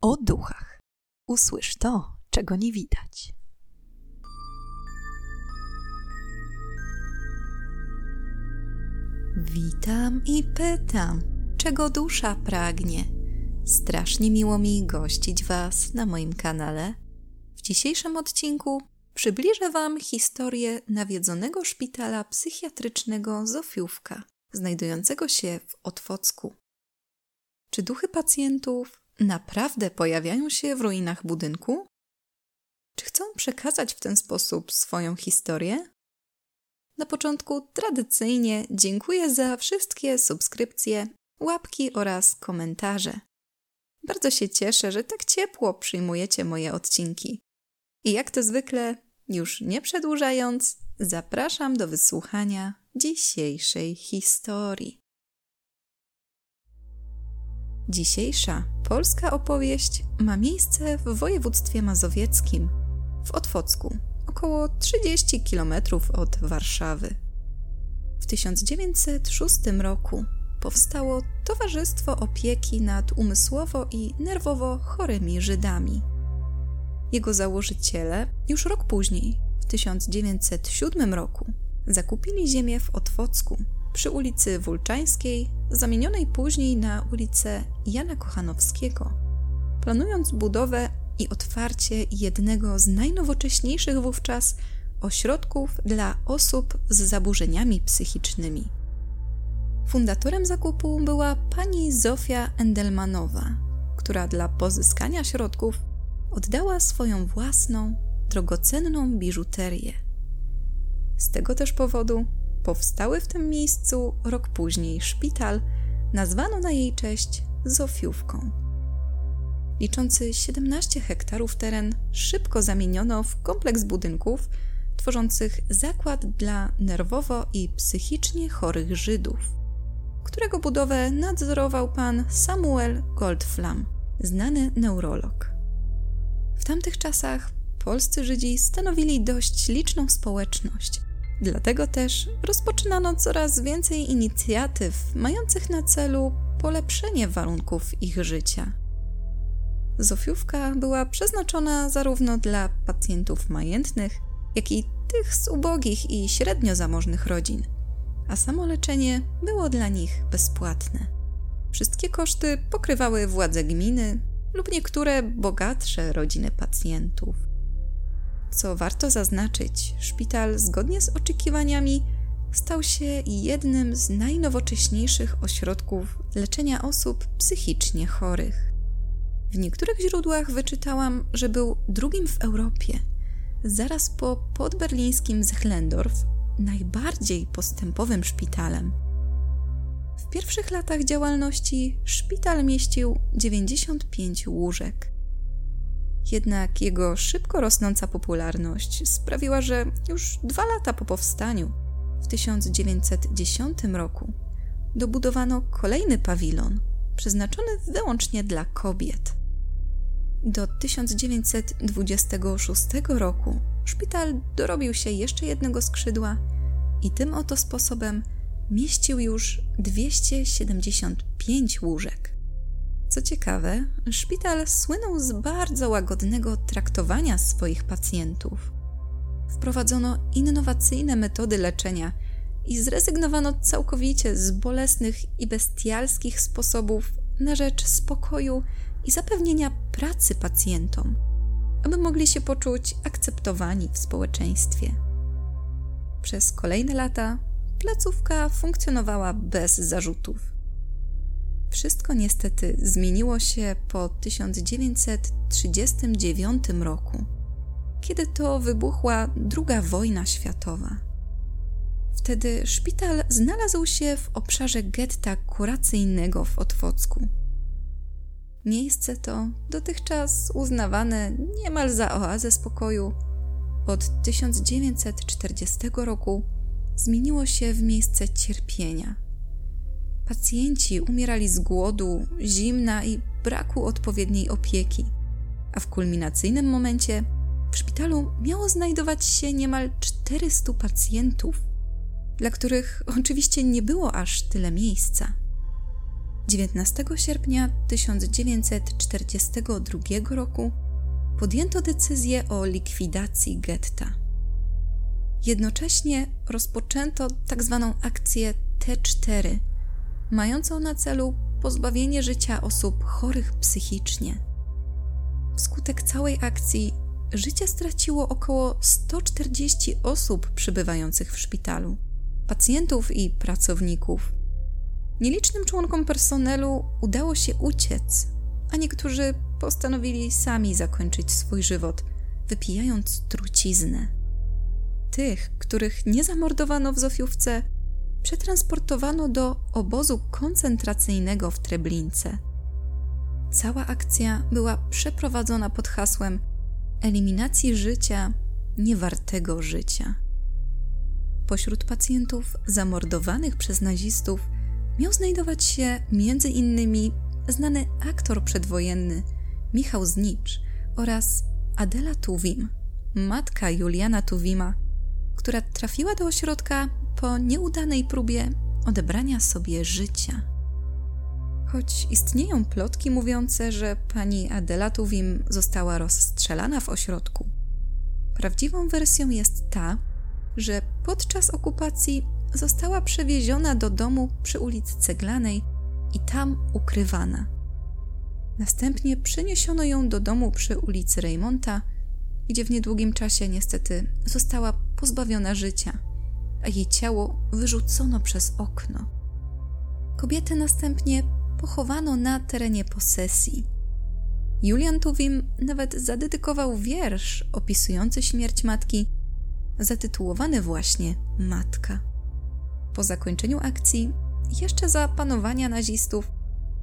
o duchach. Usłysz to, czego nie widać. Witam i pytam, czego dusza pragnie. Strasznie miło mi gościć Was na moim kanale. W dzisiejszym odcinku przybliżę Wam historię nawiedzonego szpitala psychiatrycznego Zofiówka, znajdującego się w Otwocku. Czy duchy pacjentów naprawdę pojawiają się w ruinach budynku? Czy chcą przekazać w ten sposób swoją historię? Na początku tradycyjnie dziękuję za wszystkie subskrypcje, łapki oraz komentarze. Bardzo się cieszę, że tak ciepło przyjmujecie moje odcinki. I jak to zwykle, już nie przedłużając, zapraszam do wysłuchania dzisiejszej historii. Dzisiejsza polska opowieść ma miejsce w województwie mazowieckim, w Otwocku, około 30 km od Warszawy. W 1906 roku powstało Towarzystwo Opieki nad Umysłowo i Nerwowo Chorymi Żydami. Jego założyciele już rok później, w 1907 roku, zakupili ziemię w Otwocku przy ulicy Wulczańskiej, zamienionej później na ulicę Jana Kochanowskiego, planując budowę i otwarcie jednego z najnowocześniejszych wówczas ośrodków dla osób z zaburzeniami psychicznymi. Fundatorem zakupu była pani Zofia Endelmanowa, która dla pozyskania środków oddała swoją własną, drogocenną biżuterię. Z tego też powodu powstały w tym miejscu rok później szpital, nazwano na jej cześć Zofiówką. Liczący 17 hektarów teren szybko zamieniono w kompleks budynków tworzących zakład dla nerwowo i psychicznie chorych Żydów, którego budowę nadzorował pan Samuel Goldflam, znany neurolog. W tamtych czasach polscy Żydzi stanowili dość liczną społeczność, Dlatego też rozpoczynano coraz więcej inicjatyw mających na celu polepszenie warunków ich życia. Zofiówka była przeznaczona zarówno dla pacjentów majętnych, jak i tych z ubogich i średnio zamożnych rodzin, a samo leczenie było dla nich bezpłatne. Wszystkie koszty pokrywały władze gminy lub niektóre bogatsze rodziny pacjentów. Co warto zaznaczyć, szpital zgodnie z oczekiwaniami stał się jednym z najnowocześniejszych ośrodków leczenia osób psychicznie chorych. W niektórych źródłach wyczytałam, że był drugim w Europie, zaraz po podberlińskim Zechlendorf, najbardziej postępowym szpitalem. W pierwszych latach działalności szpital mieścił 95 łóżek. Jednak jego szybko rosnąca popularność sprawiła, że już dwa lata po powstaniu, w 1910 roku, dobudowano kolejny pawilon przeznaczony wyłącznie dla kobiet. Do 1926 roku szpital dorobił się jeszcze jednego skrzydła i tym oto sposobem mieścił już 275 łóżek. Co ciekawe, szpital słynął z bardzo łagodnego traktowania swoich pacjentów. Wprowadzono innowacyjne metody leczenia i zrezygnowano całkowicie z bolesnych i bestialskich sposobów na rzecz spokoju i zapewnienia pracy pacjentom, aby mogli się poczuć akceptowani w społeczeństwie. Przez kolejne lata placówka funkcjonowała bez zarzutów. Wszystko niestety zmieniło się po 1939 roku, kiedy to wybuchła II wojna światowa. Wtedy szpital znalazł się w obszarze getta kuracyjnego w Otwocku. Miejsce to, dotychczas uznawane niemal za oazę spokoju, od 1940 roku zmieniło się w miejsce cierpienia Pacjenci umierali z głodu, zimna i braku odpowiedniej opieki, a w kulminacyjnym momencie w szpitalu miało znajdować się niemal 400 pacjentów, dla których oczywiście nie było aż tyle miejsca. 19 sierpnia 1942 roku podjęto decyzję o likwidacji getta. Jednocześnie rozpoczęto tzw. Tak akcję T4, mającą na celu pozbawienie życia osób chorych psychicznie. Wskutek całej akcji życie straciło około 140 osób przybywających w szpitalu, pacjentów i pracowników. Nielicznym członkom personelu udało się uciec, a niektórzy postanowili sami zakończyć swój żywot, wypijając truciznę. Tych, których nie zamordowano w Zofiówce, przetransportowano do obozu koncentracyjnego w Treblince. Cała akcja była przeprowadzona pod hasłem eliminacji życia niewartego życia. Pośród pacjentów zamordowanych przez nazistów miał znajdować się między innymi znany aktor przedwojenny Michał Znicz oraz Adela Tuwim, matka Juliana Tuwima, która trafiła do ośrodka po nieudanej próbie odebrania sobie życia. Choć istnieją plotki mówiące, że pani Adela Tuwim została rozstrzelana w ośrodku, prawdziwą wersją jest ta, że podczas okupacji została przewieziona do domu przy ulicy Ceglanej i tam ukrywana. Następnie przeniesiono ją do domu przy ulicy Reymonta, gdzie w niedługim czasie niestety została pozbawiona życia, a jej ciało wyrzucono przez okno. Kobietę następnie pochowano na terenie posesji. Julian Tuwim nawet zadedykował wiersz opisujący śmierć matki, zatytułowany właśnie Matka. Po zakończeniu akcji, jeszcze za panowania nazistów,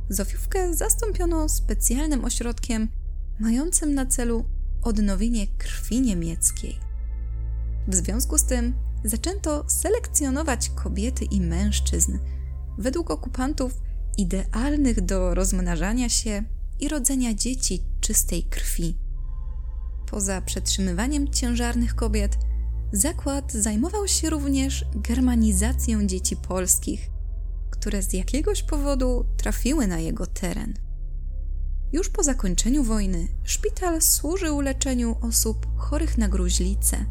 Zofiówkę zastąpiono specjalnym ośrodkiem mającym na celu odnowienie krwi niemieckiej. W związku z tym zaczęto selekcjonować kobiety i mężczyzn według okupantów idealnych do rozmnażania się i rodzenia dzieci czystej krwi. Poza przetrzymywaniem ciężarnych kobiet, zakład zajmował się również germanizacją dzieci polskich, które z jakiegoś powodu trafiły na jego teren. Już po zakończeniu wojny szpital służył leczeniu osób chorych na gruźlicę,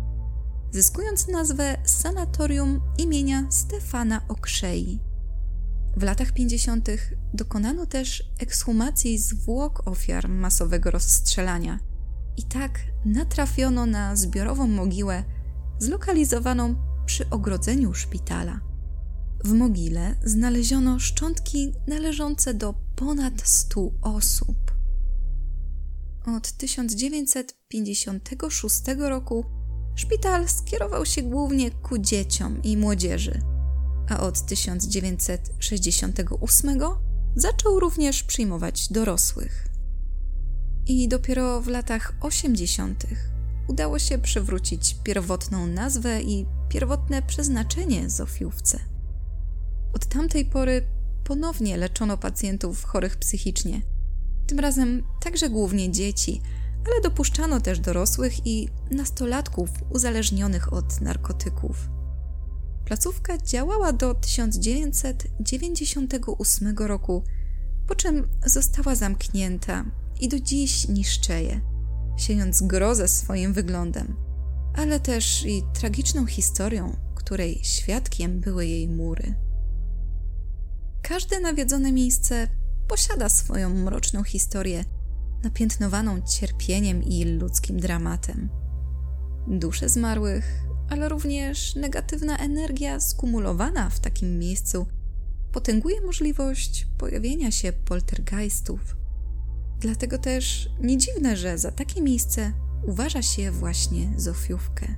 zyskując nazwę Sanatorium imienia Stefana Okrzei. W latach 50. dokonano też ekshumacji zwłok ofiar masowego rozstrzelania i tak natrafiono na zbiorową mogiłę zlokalizowaną przy ogrodzeniu szpitala. W mogile znaleziono szczątki należące do ponad 100 osób. Od 1956 roku szpital skierował się głównie ku dzieciom i młodzieży, a od 1968 zaczął również przyjmować dorosłych. I dopiero w latach 80. udało się przywrócić pierwotną nazwę i pierwotne przeznaczenie Zofiówce. Od tamtej pory ponownie leczono pacjentów chorych psychicznie. Tym razem także głównie dzieci, ale dopuszczano też dorosłych i nastolatków uzależnionych od narkotyków. Placówka działała do 1998 roku, po czym została zamknięta i do dziś niszczeje, siejąc grozę swoim wyglądem, ale też i tragiczną historią, której świadkiem były jej mury. Każde nawiedzone miejsce posiada swoją mroczną historię, napiętnowaną cierpieniem i ludzkim dramatem. Dusze zmarłych, ale również negatywna energia skumulowana w takim miejscu potęguje możliwość pojawienia się poltergeistów. Dlatego też nie dziwne, że za takie miejsce uważa się właśnie Zofiówkę.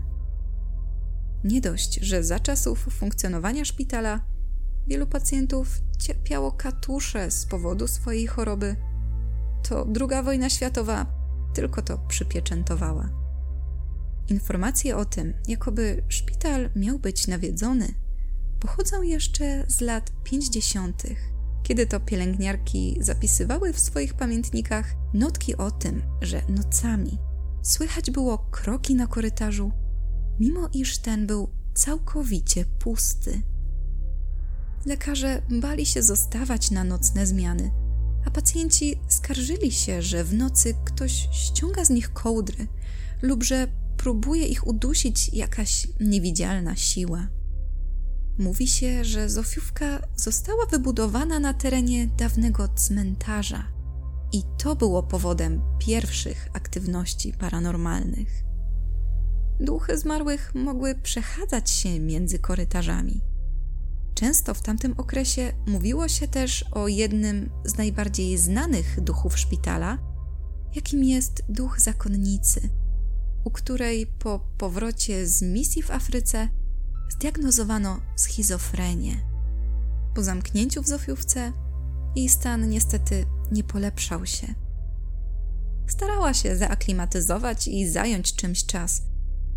Nie dość, że za czasów funkcjonowania szpitala wielu pacjentów cierpiało katusze z powodu swojej choroby, to II wojna światowa tylko to przypieczętowała. Informacje o tym, jakoby szpital miał być nawiedzony, pochodzą jeszcze z lat 50., kiedy to pielęgniarki zapisywały w swoich pamiętnikach notki o tym, że nocami słychać było kroki na korytarzu, mimo iż ten był całkowicie pusty. lekarze bali się zostawać na nocne zmiany, a pacjenci skarżyli się, że w nocy ktoś ściąga z nich kołdry lub że próbuje ich udusić jakaś niewidzialna siła. Mówi się, że Zofiówka została wybudowana na terenie dawnego cmentarza i to było powodem pierwszych aktywności paranormalnych. Duchy zmarłych mogły przechadzać się między korytarzami. Często w tamtym okresie mówiło się też o jednym z najbardziej znanych duchów szpitala, jakim jest duch zakonnicy, u której po powrocie z misji w Afryce zdiagnozowano schizofrenię. Po zamknięciu w Zofiówce jej stan niestety nie polepszał się. Starała się zaaklimatyzować i zająć czymś czas.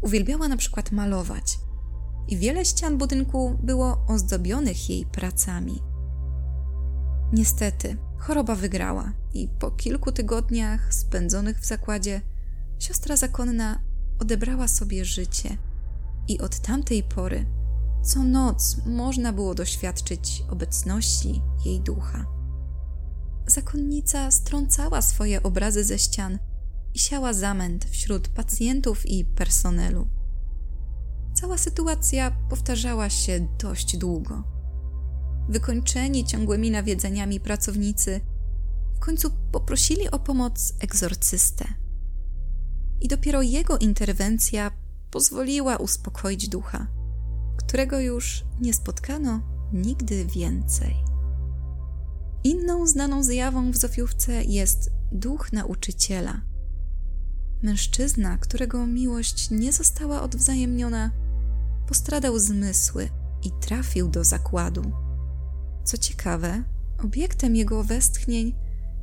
Uwielbiała na przykład malować i wiele ścian budynku było ozdobionych jej pracami. Niestety, choroba wygrała i po kilku tygodniach spędzonych w zakładzie siostra zakonna odebrała sobie życie – i od tamtej pory co noc można było doświadczyć obecności jej ducha. Zakonnica strącała swoje obrazy ze ścian i siała zamęt wśród pacjentów i personelu. Cała sytuacja powtarzała się dość długo. Wykończeni ciągłymi nawiedzeniami pracownicy w końcu poprosili o pomoc egzorcystę. I dopiero jego interwencja pozwoliła uspokoić ducha, którego już nie spotkano nigdy więcej. Inną znaną zjawą w Zofiówce jest duch nauczyciela. Mężczyzna, którego miłość nie została odwzajemniona, postradał zmysły i trafił do zakładu. Co ciekawe, obiektem jego westchnień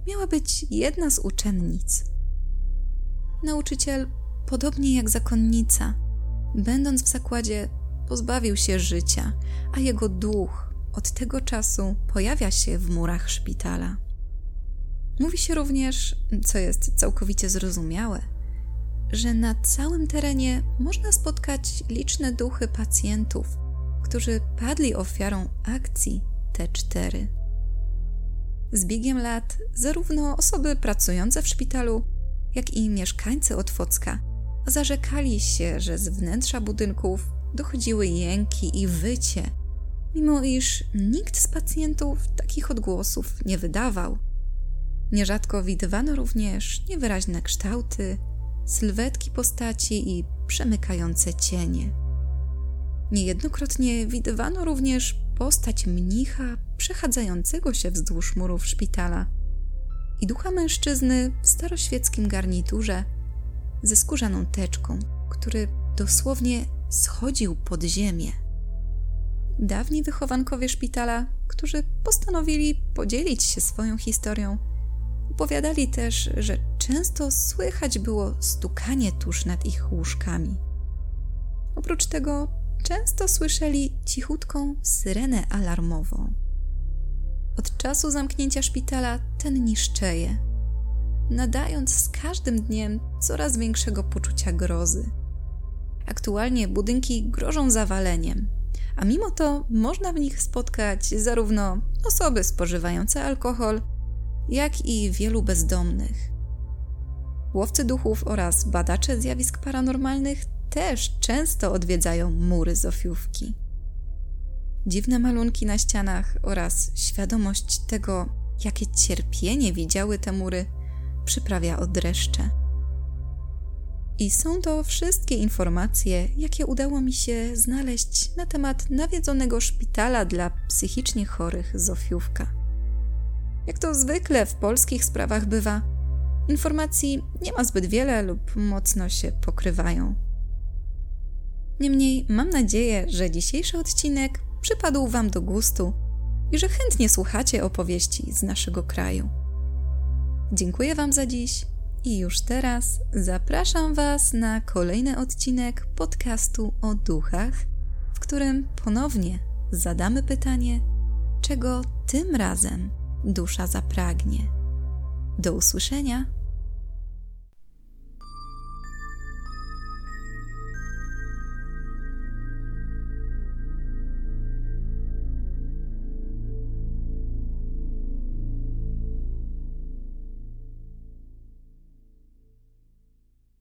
miała być jedna z uczennic. Nauczyciel podobnie jak zakonnica, będąc w zakładzie, pozbawił się życia, a jego duch od tego czasu pojawia się w murach szpitala. Mówi się również, co jest całkowicie zrozumiałe, że na całym terenie można spotkać liczne duchy pacjentów, którzy padli ofiarą akcji T4. Z biegiem lat zarówno osoby pracujące w szpitalu, jak i mieszkańcy Otwocka zarzekali się, że z wnętrza budynków dochodziły jęki i wycie, mimo iż nikt z pacjentów takich odgłosów nie wydawał. Nierzadko widywano również niewyraźne kształty, sylwetki postaci i przemykające cienie. Niejednokrotnie widywano również postać mnicha przechadzającego się wzdłuż murów szpitala i ducha mężczyzny w staroświeckim garniturze ze skórzaną teczką, który dosłownie schodził pod ziemię. Dawni wychowankowie szpitala, którzy postanowili podzielić się swoją historią, opowiadali też, że często słychać było stukanie tuż nad ich łóżkami. Oprócz tego często słyszeli cichutką syrenę alarmową. Od czasu zamknięcia szpitala ten niszczeje, nadając z każdym dniem coraz większego poczucia grozy. Aktualnie budynki grożą zawaleniem, a mimo to można w nich spotkać zarówno osoby spożywające alkohol, jak i wielu bezdomnych. Łowcy duchów oraz badacze zjawisk paranormalnych też często odwiedzają mury Zofiówki. Dziwne malunki na ścianach oraz świadomość tego, jakie cierpienie widziały te mury, przyprawia od dreszcze. I są to wszystkie informacje, jakie udało mi się znaleźć na temat nawiedzonego szpitala dla psychicznie chorych Zofiówka. Jak to zwykle w polskich sprawach bywa, informacji nie ma zbyt wiele lub mocno się pokrywają. Niemniej mam nadzieję, że dzisiejszy odcinek przypadł Wam do gustu i że chętnie słuchacie opowieści z naszego kraju. Dziękuję Wam za dziś i już teraz zapraszam Was na kolejny odcinek podcastu o duchach, w którym ponownie zadamy pytanie, czego tym razem dusza zapragnie. Do usłyszenia.